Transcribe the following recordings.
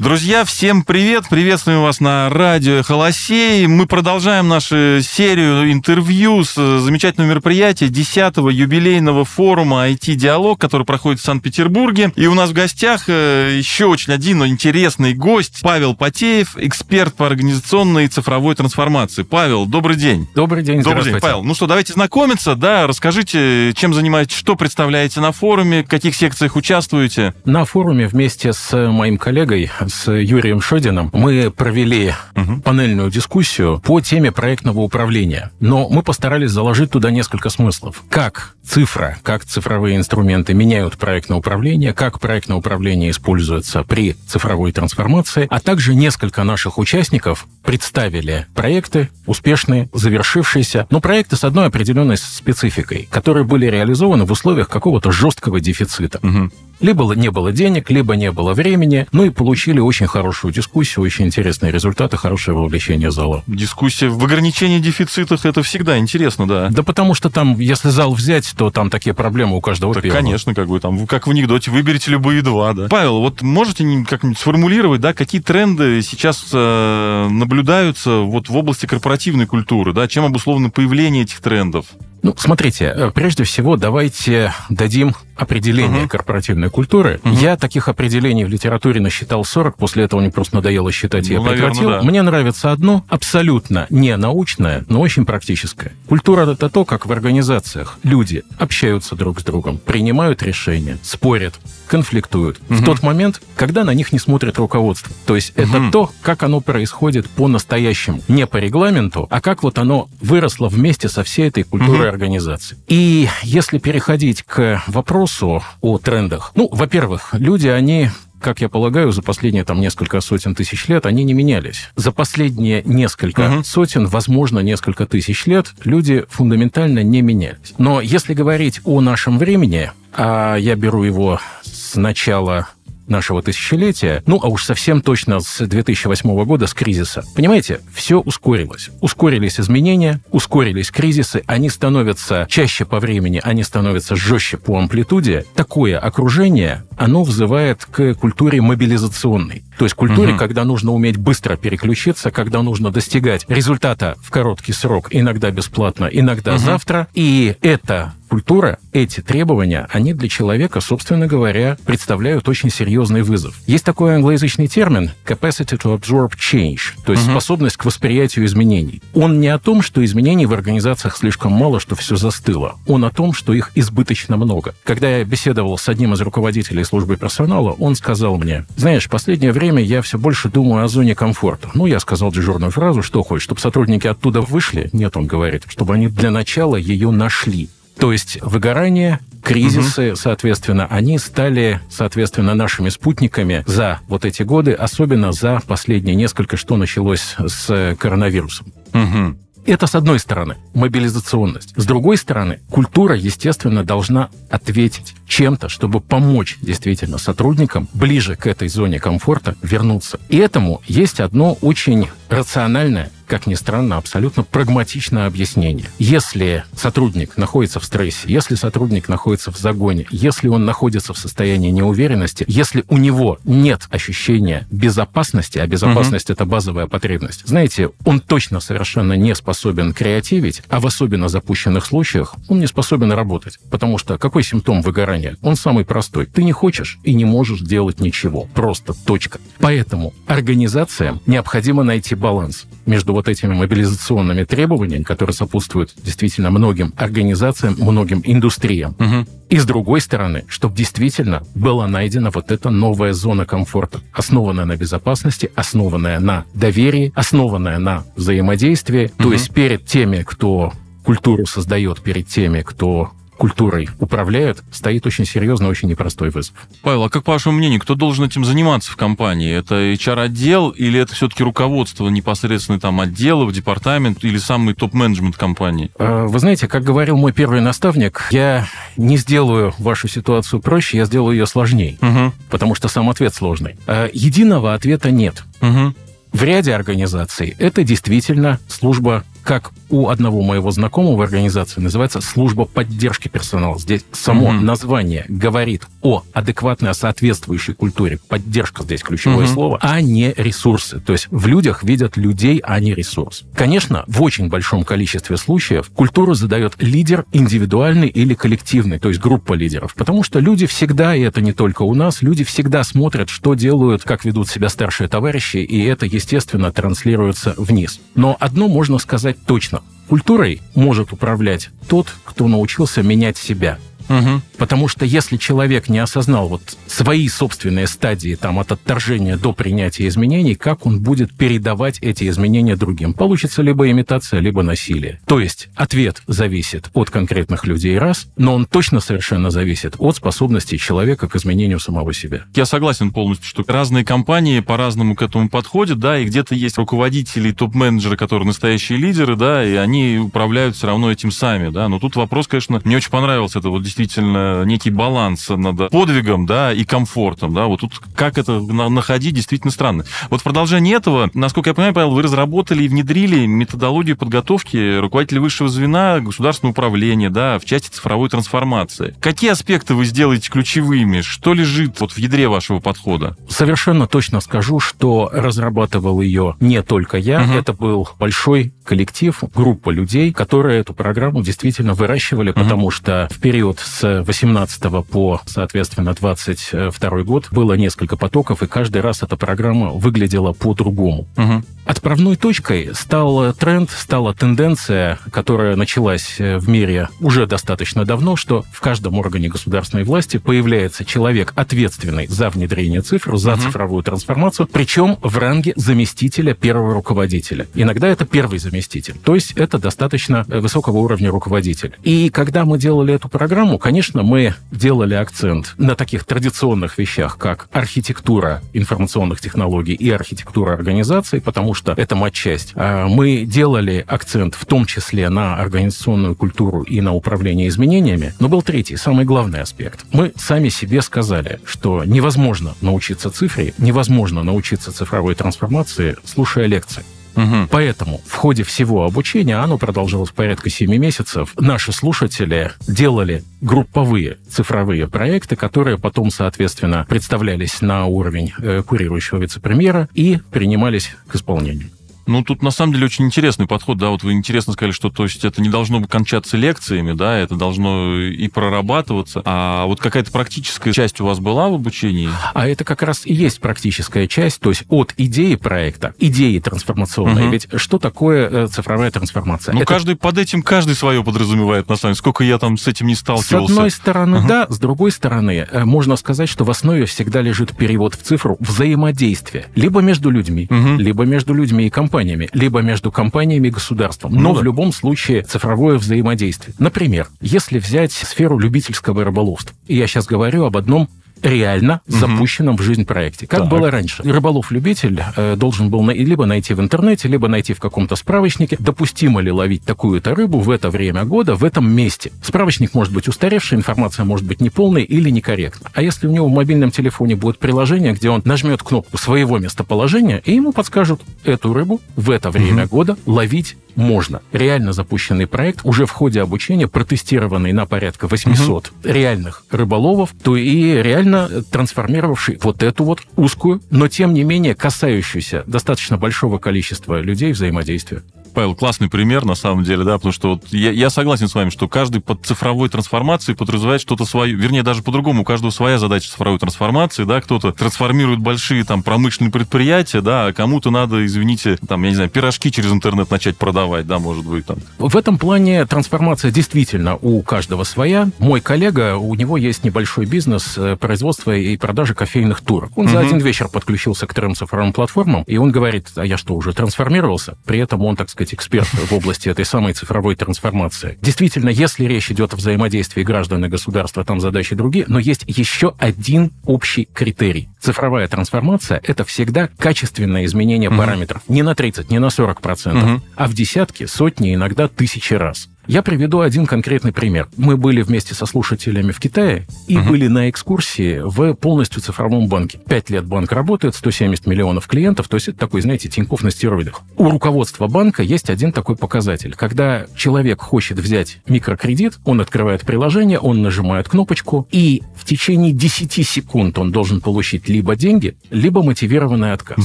Друзья, всем привет! Приветствуем вас на радио Холосей. Мы продолжаем нашу серию интервью с замечательного мероприятия 10-го юбилейного форума IT-диалог, который проходит в Санкт-Петербурге. И у нас в гостях э, еще очень один интересный гость Павел Потеев, эксперт по организационной и цифровой трансформации. Павел, добрый день. Добрый день, Добрый день, Павел. Ну что, давайте знакомиться, да, расскажите, чем занимаетесь, что представляете на форуме, в каких секциях участвуете. На форуме вместе с моим коллегой, с Юрием Шодиным мы провели угу. панельную дискуссию по теме проектного управления. Но мы постарались заложить туда несколько смыслов. Как цифра, как цифровые инструменты меняют проектное управление, как проектное управление используется при цифровой трансформации, а также несколько наших участников представили проекты, успешные, завершившиеся, но проекты с одной определенной спецификой, которые были реализованы в условиях какого-то жесткого дефицита. Угу. Либо не было денег, либо не было времени. Ну и получили очень хорошую дискуссию, очень интересные результаты, хорошее вовлечение зала. Дискуссия в ограничении дефицитах это всегда интересно, да. Да потому что там, если зал взять, то там такие проблемы у каждого так, Конечно, как бы там, как в анекдоте, выберите любые два, да. Павел, вот можете как-нибудь сформулировать, да, какие тренды сейчас э, наблюдаются вот в области корпоративной культуры, да, чем обусловлено появление этих трендов? Ну, смотрите, э, прежде всего давайте дадим определение uh-huh. корпоративной культуры. Uh-huh. Я таких определений в литературе насчитал 40, после этого мне просто надоело считать, ну, я прекратил. Наверное, да. Мне нравится одно, абсолютно не научное, но очень практическое. Культура — это то, как в организациях люди общаются друг с другом, принимают решения, спорят, конфликтуют. Uh-huh. В тот момент, когда на них не смотрит руководство. То есть uh-huh. это то, как оно происходит по-настоящему. Не по регламенту, а как вот оно выросло вместе со всей этой культурой uh-huh организации. И если переходить к вопросу о трендах, ну, во-первых, люди, они как я полагаю, за последние там несколько сотен тысяч лет они не менялись. За последние несколько угу. сотен, возможно, несколько тысяч лет люди фундаментально не менялись. Но если говорить о нашем времени, а я беру его с начала нашего тысячелетия, ну, а уж совсем точно с 2008 года, с кризиса. Понимаете, все ускорилось. Ускорились изменения, ускорились кризисы, они становятся чаще по времени, они становятся жестче по амплитуде. Такое окружение, оно взывает к культуре мобилизационной. То есть культуре, угу. когда нужно уметь быстро переключиться, когда нужно достигать результата в короткий срок, иногда бесплатно, иногда угу. завтра. И это культура, эти требования, они для человека, собственно говоря, представляют очень серьезный вызов. Есть такой англоязычный термин capacity to absorb change, то есть uh-huh. способность к восприятию изменений. Он не о том, что изменений в организациях слишком мало, что все застыло. Он о том, что их избыточно много. Когда я беседовал с одним из руководителей службы персонала, он сказал мне, знаешь, в последнее время я все больше думаю о зоне комфорта. Ну, я сказал дежурную фразу, что хочешь, чтобы сотрудники оттуда вышли? Нет, он говорит, чтобы они для начала ее нашли. То есть выгорание, кризисы, угу. соответственно, они стали, соответственно, нашими спутниками за вот эти годы, особенно за последние несколько, что началось с коронавирусом. Угу. Это с одной стороны мобилизационность. С другой стороны, культура, естественно, должна ответить чем-то, чтобы помочь действительно сотрудникам ближе к этой зоне комфорта вернуться. И этому есть одно очень рациональное как ни странно, абсолютно прагматичное объяснение. Если сотрудник находится в стрессе, если сотрудник находится в загоне, если он находится в состоянии неуверенности, если у него нет ощущения безопасности, а безопасность угу. это базовая потребность, знаете, он точно совершенно не способен креативить, а в особенно запущенных случаях он не способен работать. Потому что какой симптом выгорания? Он самый простой. Ты не хочешь и не можешь делать ничего. Просто точка. Поэтому организациям необходимо найти баланс между вот этими мобилизационными требованиями, которые сопутствуют действительно многим организациям, многим индустриям. Угу. И с другой стороны, чтобы действительно была найдена вот эта новая зона комфорта, основанная на безопасности, основанная на доверии, основанная на взаимодействии. Угу. То есть перед теми, кто культуру создает, перед теми, кто культурой управляют, стоит очень серьезный, очень непростой вызов. Павел, а как по вашему мнению, кто должен этим заниматься в компании? Это HR-отдел или это все-таки руководство непосредственно там отделов, департамент или самый топ-менеджмент компании? А, вы знаете, как говорил мой первый наставник, я не сделаю вашу ситуацию проще, я сделаю ее сложнее, угу. потому что сам ответ сложный. А, единого ответа нет. Угу. В ряде организаций это действительно служба как у одного моего знакомого в организации называется служба поддержки персонала. Здесь само mm-hmm. название говорит о адекватной, о соответствующей культуре. Поддержка здесь ключевое mm-hmm. слово, а не ресурсы. То есть в людях видят людей, а не ресурс. Конечно, в очень большом количестве случаев культуру задает лидер индивидуальный или коллективный, то есть группа лидеров. Потому что люди всегда, и это не только у нас, люди всегда смотрят, что делают, как ведут себя старшие товарищи, и это, естественно, транслируется вниз. Но одно можно сказать точно. Культурой может управлять тот, кто научился менять себя – Угу. Потому что если человек не осознал вот свои собственные стадии там, от отторжения до принятия изменений, как он будет передавать эти изменения другим? Получится либо имитация, либо насилие. То есть ответ зависит от конкретных людей раз, но он точно совершенно зависит от способностей человека к изменению самого себя. Я согласен полностью, что разные компании по-разному к этому подходят, да, и где-то есть руководители, топ-менеджеры, которые настоящие лидеры, да, и они управляют все равно этим сами, да. Но тут вопрос, конечно, мне очень понравился это вот действительно действительно некий баланс над подвигом, да, и комфортом, да, вот тут как это находить действительно странно. Вот в продолжение этого, насколько я понимаю, Павел, вы разработали и внедрили методологию подготовки руководителей высшего звена государственного управления, да, в части цифровой трансформации. Какие аспекты вы сделаете ключевыми? Что лежит вот в ядре вашего подхода? Совершенно точно скажу, что разрабатывал ее не только я, угу. это был большой коллектив, группа людей, которые эту программу действительно выращивали, угу. потому что в период с 18 по, соответственно, 22 год было несколько потоков, и каждый раз эта программа выглядела по-другому. Угу. Отправной точкой стал тренд, стала тенденция, которая началась э, в мире уже достаточно давно, что в каждом органе государственной власти появляется человек, ответственный за внедрение цифр, за угу. цифровую трансформацию, причем в ранге заместителя первого руководителя. Иногда это первый заместитель, то есть это достаточно э, высокого уровня руководитель. И когда мы делали эту программу, конечно, мы делали акцент на таких традиционных вещах, как архитектура информационных технологий и архитектура организации, потому что это матчасть. А мы делали акцент в том числе на организационную культуру и на управление изменениями, но был третий, самый главный аспект. Мы сами себе сказали, что невозможно научиться цифре, невозможно научиться цифровой трансформации, слушая лекции. Угу. Поэтому в ходе всего обучения, оно продолжалось порядка 7 месяцев, наши слушатели делали групповые цифровые проекты, которые потом, соответственно, представлялись на уровень э, курирующего вице-премьера и принимались к исполнению. Ну, тут на самом деле очень интересный подход, да, вот вы интересно сказали, что то есть это не должно кончаться лекциями, да, это должно и прорабатываться, а вот какая-то практическая часть у вас была в обучении? А это как раз и есть практическая часть, то есть от идеи проекта, идеи трансформационной. Угу. Ведь что такое э, цифровая трансформация? Ну, это... каждый под этим, каждый свое подразумевает, на самом деле. Сколько я там с этим не сталкивался. С одной стороны, угу. да, с другой стороны, э, можно сказать, что в основе всегда лежит перевод в цифру взаимодействия. Либо между людьми, угу. либо между людьми и компанией компаниями, либо между компаниями и государством. Но ну, да. в любом случае цифровое взаимодействие. Например, если взять сферу любительского рыболовства, и я сейчас говорю об одном реально угу. запущенном в жизнь проекте. Как так. было раньше. Рыболов-любитель э, должен был на, либо найти в интернете, либо найти в каком-то справочнике, допустимо ли ловить такую-то рыбу в это время года, в этом месте. Справочник может быть устаревший, информация может быть неполной или некорректна. А если у него в мобильном телефоне будет приложение, где он нажмет кнопку своего местоположения, и ему подскажут эту рыбу в это время угу. года ловить можно. Реально запущенный проект, уже в ходе обучения протестированный на порядка 800 угу. реальных рыболовов, то и реально трансформировавший вот эту вот узкую, но тем не менее касающуюся достаточно большого количества людей взаимодействия. Павел, классный пример, на самом деле, да, потому что вот я, я согласен с вами, что каждый под цифровой трансформацией подразумевает что-то свое, вернее, даже по-другому, у каждого своя задача цифровой трансформации, да, кто-то трансформирует большие там промышленные предприятия, да, а кому-то надо, извините, там, я не знаю, пирожки через интернет начать продавать, да, может быть, там. В этом плане трансформация действительно у каждого своя. Мой коллега, у него есть небольшой бизнес э, производства и продажи кофейных турок. Он угу. за один вечер подключился к трем цифровым платформам, и он говорит, а я что, уже трансформировался? При этом он, так сказать, сказать, эксперт в области этой самой цифровой трансформации. Действительно, если речь идет о взаимодействии граждан и государства, там задачи другие, но есть еще один общий критерий. Цифровая трансформация – это всегда качественное изменение угу. параметров. Не на 30, не на 40 процентов, угу. а в десятки, сотни, иногда тысячи раз. Я приведу один конкретный пример. Мы были вместе со слушателями в Китае и угу. были на экскурсии в полностью цифровом банке. Пять лет банк работает, 170 миллионов клиентов, то есть это такой, знаете, Тинькофф на стероидах. У руководства банка есть один такой показатель. Когда человек хочет взять микрокредит, он открывает приложение, он нажимает кнопочку, и в течение 10 секунд он должен получить либо деньги, либо мотивированный отказ.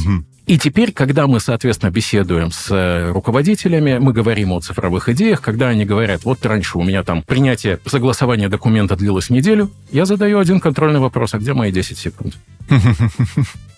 Угу. И теперь, когда мы, соответственно, беседуем с э, руководителями, мы говорим о цифровых идеях, когда они говорят, вот раньше у меня там принятие, согласование документа длилось неделю, я задаю один контрольный вопрос, а где мои 10 секунд?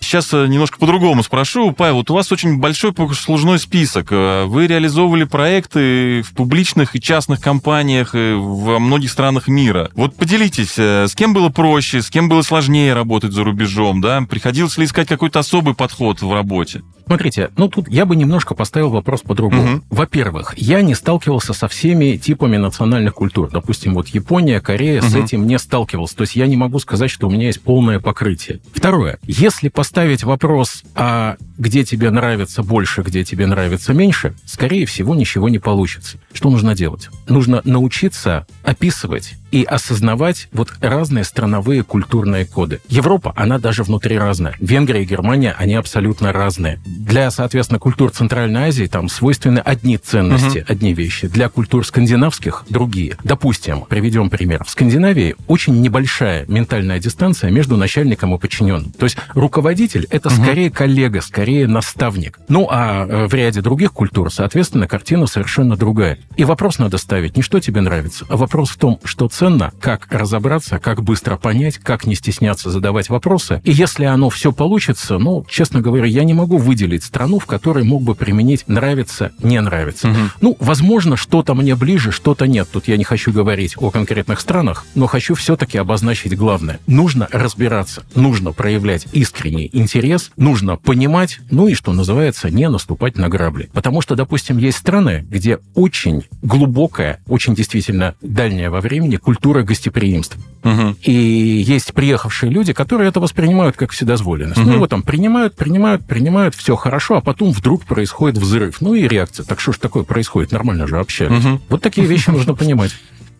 Сейчас э, немножко по-другому спрошу. Павел, вот у вас очень большой сложный список. Э, вы реализовывали проекты в публичных и частных компаниях во многих странах мира. Вот поделитесь, с кем было проще, с кем было сложнее работать за рубежом, да? Приходилось ли искать какой-то особый подход в работе? Работе? Смотрите, ну тут я бы немножко поставил вопрос по-другому. Угу. Во-первых, я не сталкивался со всеми типами национальных культур. Допустим, вот Япония, Корея угу. с этим не сталкивался. То есть я не могу сказать, что у меня есть полное покрытие. Второе, если поставить вопрос, а где тебе нравится больше, где тебе нравится меньше, скорее всего, ничего не получится. Что нужно делать? Нужно научиться описывать и осознавать вот разные страновые культурные коды. Европа, она даже внутри разная. Венгрия и Германия, они абсолютно разные. Для, соответственно, культур Центральной Азии там свойственны одни ценности, угу. одни вещи. Для культур скандинавских другие. Допустим, приведем пример. В Скандинавии очень небольшая ментальная дистанция между начальником и подчиненным. То есть руководитель — это угу. скорее коллега, скорее наставник. Ну, а э, в ряде других культур, соответственно, картина совершенно другая. И вопрос надо ставить не что тебе нравится, а вопрос в том, что ценно, как разобраться, как быстро понять, как не стесняться задавать вопросы. И если оно все получится, ну, честно говоря, я не могу выделить страну, в которой мог бы применить нравится, не нравится. Угу. Ну, возможно, что-то мне ближе, что-то нет. Тут я не хочу говорить о конкретных странах, но хочу все-таки обозначить главное. Нужно разбираться, нужно проявлять искренний интерес, нужно понимать, ну и, что называется, не наступать на грабли. Потому что, допустим, есть страны, где очень глубокая, очень действительно дальняя во времени культура гостеприимства. Угу. И есть приехавшие люди, которые это воспринимают как вседозволенность. Угу. Ну, его там принимают, принимают, принимают, все хорошо, а потом вдруг происходит взрыв. Ну и реакция. Так что ж такое происходит? Нормально же общались. Угу. Вот такие вещи нужно понимать.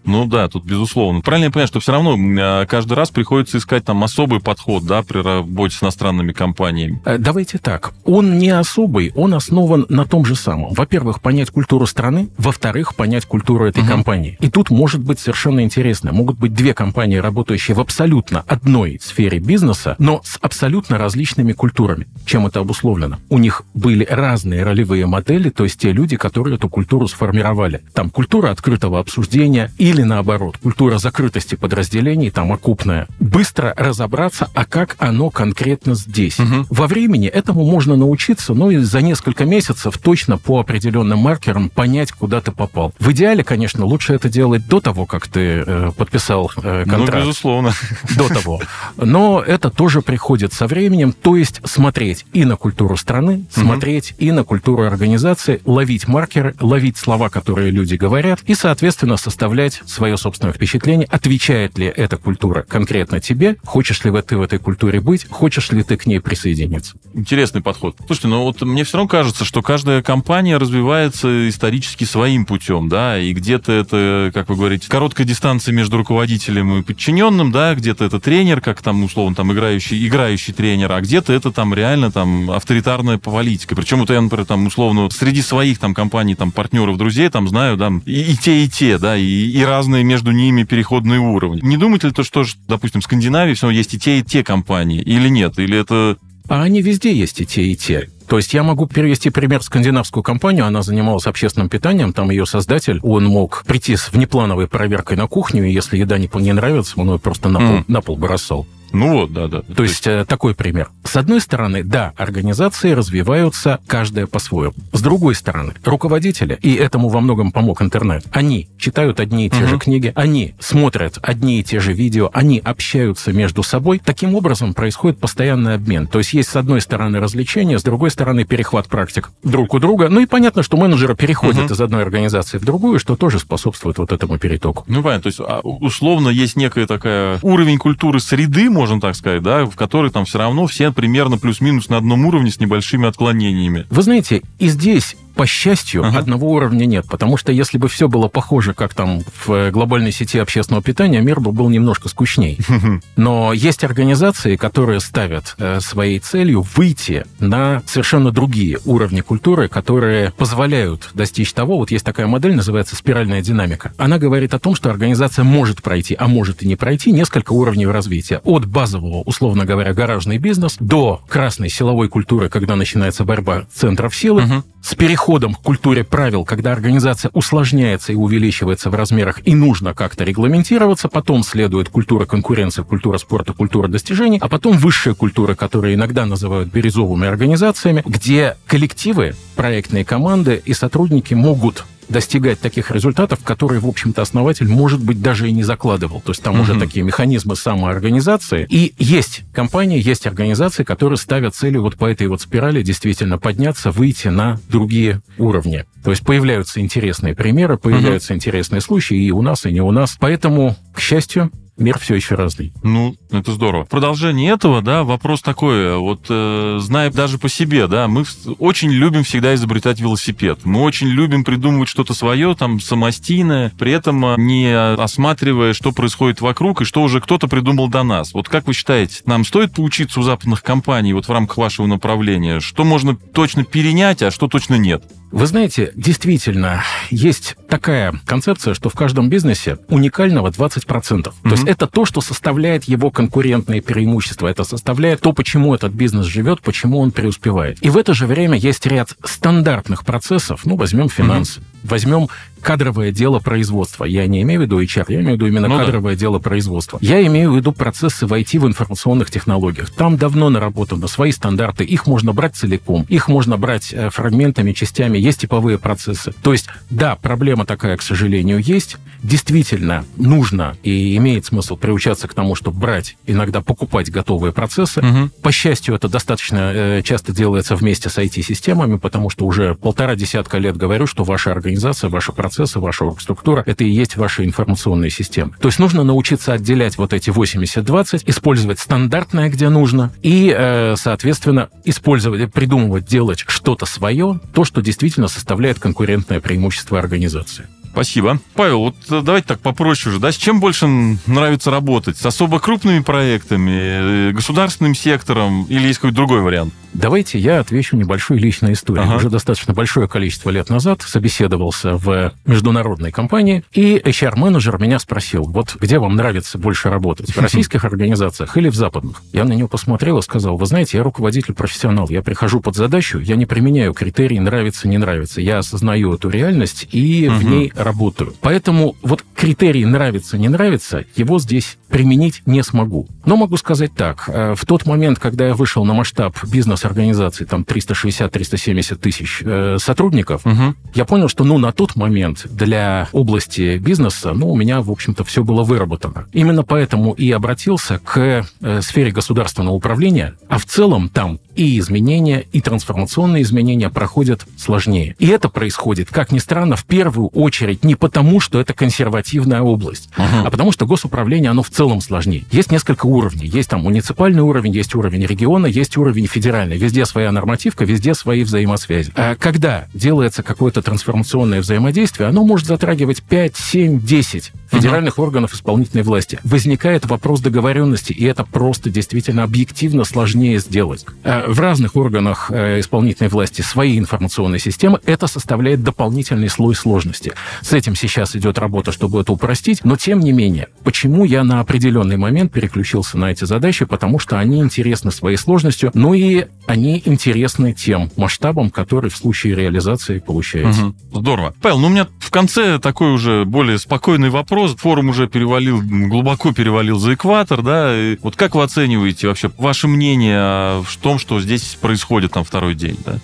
Ну да, тут безусловно. Правильно я понимаю, что все равно а, каждый раз приходится искать там особый подход, да, при работе с иностранными компаниями. Э, давайте так. Он не особый, он основан на том же самом. Во-первых, понять культуру страны, во-вторых, понять культуру этой угу. компании. И тут может быть совершенно интересно. Могут быть две компании, работающие в абсолютно одной сфере бизнеса, но с абсолютно различными культурами. Чем это обусловлено? У них были разные ролевые модели, то есть те люди, которые эту культуру сформировали. Там культура открытого обсуждения или или наоборот, культура закрытости подразделений, там окупная, быстро разобраться, а как оно конкретно здесь. Угу. Во времени этому можно научиться, ну и за несколько месяцев точно по определенным маркерам понять, куда ты попал. В идеале, конечно, лучше это делать до того, как ты э, подписал э, ну, контракт. Ну, безусловно. До того. Но это тоже приходит со временем, то есть смотреть и на культуру страны, смотреть угу. и на культуру организации, ловить маркеры, ловить слова, которые люди говорят, и, соответственно, составлять свое собственное впечатление, отвечает ли эта культура конкретно тебе, хочешь ли ты в этой культуре быть, хочешь ли ты к ней присоединиться. Интересный подход. Слушайте, ну вот мне все равно кажется, что каждая компания развивается исторически своим путем, да, и где-то это, как вы говорите, короткая дистанция между руководителем и подчиненным, да, где-то это тренер, как там, условно, там, играющий, играющий тренер, а где-то это там реально там авторитарная политика. Причем это я, например, там, условно, среди своих там компаний, там, партнеров, друзей, там, знаю, да, и, и те, и те, да, и, и разные между ними переходные уровни. Не думаете ли то, что, допустим, в Скандинавии все равно есть и те, и те компании, или нет? Или это... А они везде есть и те, и те. То есть я могу привести пример скандинавскую компанию. Она занималась общественным питанием. Там ее создатель, он мог прийти с внеплановой проверкой на кухню, и если еда не, не нравится, он ее просто на пол, mm. на пол бросал. Ну вот, да, да. То, есть, есть э, такой пример. С одной стороны, да, организации развиваются каждая по-своему. С другой стороны, руководители, и этому во многом помог интернет, они читают одни и те угу. же книги, они смотрят одни и те же видео, они общаются между собой. Таким образом происходит постоянный обмен. То есть есть с одной стороны развлечения, с другой стороны перехват практик друг у друга. Ну и понятно, что менеджеры переходят угу. из одной организации в другую, что тоже способствует вот этому перетоку. Ну понятно, то есть а, условно есть некая такая уровень культуры среды, можно так сказать, да, в которой там все равно все примерно плюс-минус на одном уровне с небольшими отклонениями. Вы знаете, и здесь по счастью, uh-huh. одного уровня нет, потому что если бы все было похоже, как там в глобальной сети общественного питания, мир бы был немножко скучней. Но есть организации, которые ставят э, своей целью выйти на совершенно другие уровни культуры, которые позволяют достичь того, вот есть такая модель, называется спиральная динамика. Она говорит о том, что организация может пройти, а может и не пройти несколько уровней развития. От базового, условно говоря, гаражный бизнес до красной силовой культуры, когда начинается борьба центров силы, угу. С переходом к культуре правил, когда организация усложняется и увеличивается в размерах, и нужно как-то регламентироваться, потом следует культура конкуренции, культура спорта, культура достижений, а потом высшая культура, которую иногда называют бирюзовыми организациями, где коллективы, проектные команды и сотрудники могут достигать таких результатов, которые, в общем-то, основатель, может быть, даже и не закладывал. То есть там угу. уже такие механизмы самоорганизации. И есть компании, есть организации, которые ставят цели вот по этой вот спирали действительно подняться, выйти на другие уровни. То есть появляются интересные примеры, появляются угу. интересные случаи и у нас, и не у нас. Поэтому, к счастью, мир все еще разный. Ну, это здорово. В продолжение этого, да, вопрос такой, вот э, зная даже по себе, да, мы очень любим всегда изобретать велосипед. Мы очень любим придумывать что-то свое, там, самостийное, при этом э, не осматривая, что происходит вокруг и что уже кто-то придумал до нас. Вот как вы считаете, нам стоит поучиться у западных компаний вот в рамках вашего направления? Что можно точно перенять, а что точно нет? Вы знаете, действительно, есть такая концепция, что в каждом бизнесе уникального 20%. Mm-hmm. То есть это то, что составляет его конкурентные преимущества, это составляет то, почему этот бизнес живет, почему он преуспевает. И в это же время есть ряд стандартных процессов, ну, возьмем финансы, mm-hmm. Возьмем кадровое дело производства. Я не имею в виду HR, я имею в виду именно ну, кадровое да. дело производства. Я имею в виду процессы в IT в информационных технологиях. Там давно наработаны свои стандарты, их можно брать целиком, их можно брать э, фрагментами, частями, есть типовые процессы. То есть, да, проблема такая, к сожалению, есть. Действительно, нужно и имеет смысл приучаться к тому, чтобы брать, иногда покупать готовые процессы. Угу. По счастью, это достаточно э, часто делается вместе с IT-системами, потому что уже полтора десятка лет говорю, что ваша организация, ваша процессы процессы, ваша структура, это и есть ваши информационные системы. То есть нужно научиться отделять вот эти 80-20, использовать стандартное, где нужно, и, э, соответственно, использовать, придумывать, делать что-то свое, то, что действительно составляет конкурентное преимущество организации. Спасибо. Павел, вот э, давайте так попроще уже, да, с чем больше нравится работать? С особо крупными проектами, э, государственным сектором или есть какой-то другой вариант? Давайте я отвечу небольшой личной историей. Ага. Уже достаточно большое количество лет назад собеседовался в международной компании, и HR-менеджер меня спросил, вот где вам нравится больше работать, в российских организациях или в западных? Я на него посмотрел и сказал, вы знаете, я руководитель-профессионал, я прихожу под задачу, я не применяю критерии нравится, не нравится, я осознаю эту реальность и угу. в ней работаю. Поэтому вот критерий нравится, не нравится, его здесь применить не смогу. Но могу сказать так, э, в тот момент, когда я вышел на масштаб бизнес организации, там 360-370 тысяч э, сотрудников, угу. я понял, что, ну, на тот момент для области бизнеса, ну, у меня, в общем-то, все было выработано. Именно поэтому и обратился к э, сфере государственного управления, а в целом там и изменения, и трансформационные изменения проходят сложнее. И это происходит, как ни странно, в первую очередь не потому, что это консервативная область, угу. а потому что госуправление, оно в целом сложнее. Есть несколько уровней. Есть там муниципальный уровень, есть уровень региона, есть уровень федеральный. Везде своя нормативка, везде свои взаимосвязи. А когда делается какое-то трансформационное взаимодействие, оно может затрагивать 5, 7, 10 федеральных угу. органов исполнительной власти. Возникает вопрос договоренности, и это просто действительно объективно сложнее сделать. А в разных органах э, исполнительной власти свои информационные системы, это составляет дополнительный слой сложности. С этим сейчас идет работа, чтобы это упростить, но тем не менее, почему я на определенный момент переключился на эти задачи? Потому что они интересны своей сложностью, но и они интересны тем масштабом, который в случае реализации получается. Угу. Здорово. Павел, ну у меня в конце такой уже более спокойный вопрос. Форум уже перевалил, глубоко перевалил за экватор, да? И вот как вы оцениваете вообще ваше мнение в том, что здесь происходит там второй день, да?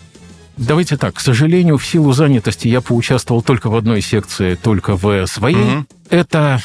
Давайте так, к сожалению, в силу занятости я поучаствовал только в одной секции, только в своей. Угу. Это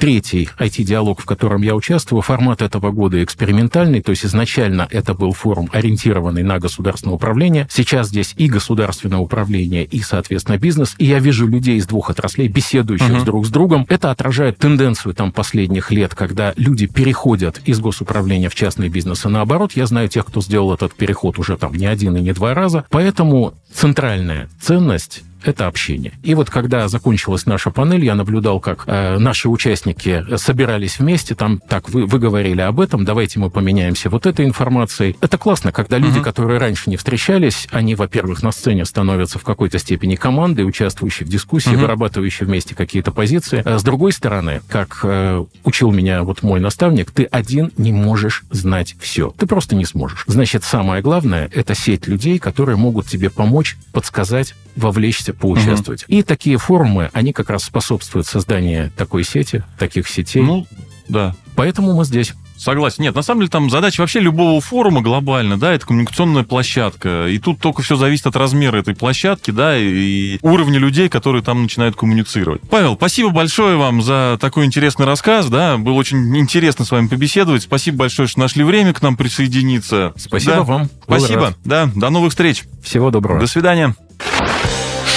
третий IT-диалог, в котором я участвую. Формат этого года экспериментальный, то есть изначально это был форум, ориентированный на государственное управление. Сейчас здесь и государственное управление, и, соответственно, бизнес. И я вижу людей из двух отраслей, беседующих uh-huh. друг с другом. Это отражает тенденцию там последних лет, когда люди переходят из госуправления в частный бизнес. И наоборот, я знаю тех, кто сделал этот переход уже там не один и не два раза. Поэтому центральная ценность это общение. И вот когда закончилась наша панель, я наблюдал, как э, наши участники собирались вместе, там так вы, вы говорили об этом, давайте мы поменяемся вот этой информацией. Это классно, когда люди, угу. которые раньше не встречались, они, во-первых, на сцене становятся в какой-то степени командой, участвующей в дискуссии, угу. вырабатывающей вместе какие-то позиции. А с другой стороны, как э, учил меня вот мой наставник, ты один не можешь знать все. Ты просто не сможешь. Значит, самое главное — это сеть людей, которые могут тебе помочь, подсказать, вовлечься, поучаствовать. Угу. И такие форумы, они как раз способствуют созданию такой сети, таких сетей. Ну, да. Поэтому мы здесь. Согласен. Нет, на самом деле там задача вообще любого форума глобально, да, это коммуникационная площадка. И тут только все зависит от размера этой площадки, да, и уровня людей, которые там начинают коммуницировать. Павел, спасибо большое вам за такой интересный рассказ, да, было очень интересно с вами побеседовать. Спасибо большое, что нашли время к нам присоединиться. Спасибо да. вам. Спасибо, да, до новых встреч. Всего доброго. До свидания.